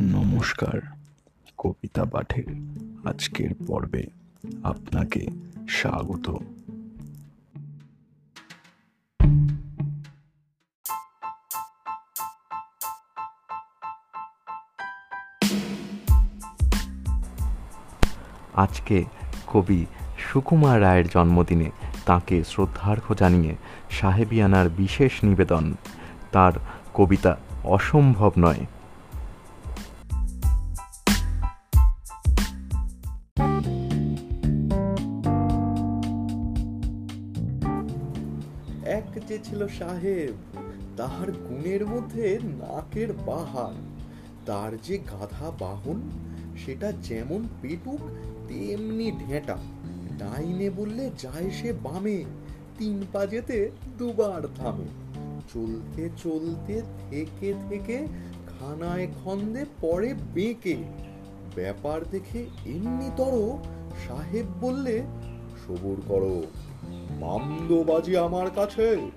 নমস্কার, কবিতা পাঠের আজকের পর্বে আপনাকে স্বাগত। আজকে কবি সুকুমার রায়ের জন্মদিনে তাকে শ্রদ্ধার্ঘ্য জানিয়ে সাহেবিয়ানার বিশেষ নিবেদন। তার কবিতা অসম্ভব নয়। এক যে ছিল সাহেব, তাহার গুণের মধ্যে নাকের বাহার। তার যে গাধা বাহন, সেটা যেমন পেটুক, তেমনি ঢেঁটা। ডাইনে বললে যায় সে বামে, তিন পা যেতে দুবার থামে। চলতে চলতে থেকে থেকে খানায় খন্দে পরে বেঁকে। ব্যাপার দেখে এমনিতর সাহেব বললে সবুর করো। মামদোবাজি আমার কাছে।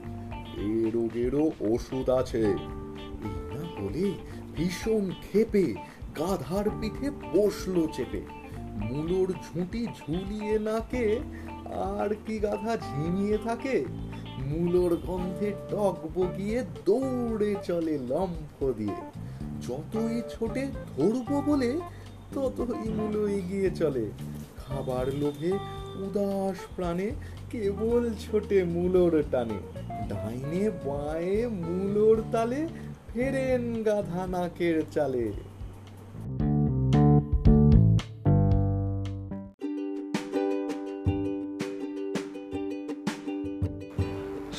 এ রোগেরও ওষুধ আছে। বলে ভীষণ ক্ষেপে, গাধার পিঠে বসল চেপে। মূলোর ঝুঁটি ঝুলিয়ে নাকে আর কি গাধা ঝিমিয়ে থাকে? মূলোর গন্ধে টক বগিয়ে দৌড়ে চলে লম্ফ দিয়ে। যতই ছোটে ধরবো বলে, ততই মূলো এগিয়ে চলে। খাবার লোভে উদাস প্রাণে কেবল ছোটে মূলোর টানে। ডাইনে বাঁয়ে মূলোর তালে ফেরেন গাধা নাকের চালে।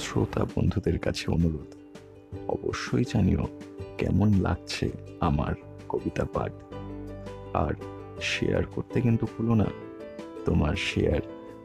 শ্রোতা বন্ধুদের কাছে অনুরোধ, অবশ্যই জানিও কেমন লাগছে আমার কবিতা পাঠ। আর শেয়ার করতে কিন্তু ভুলো না, তোমার শেয়ার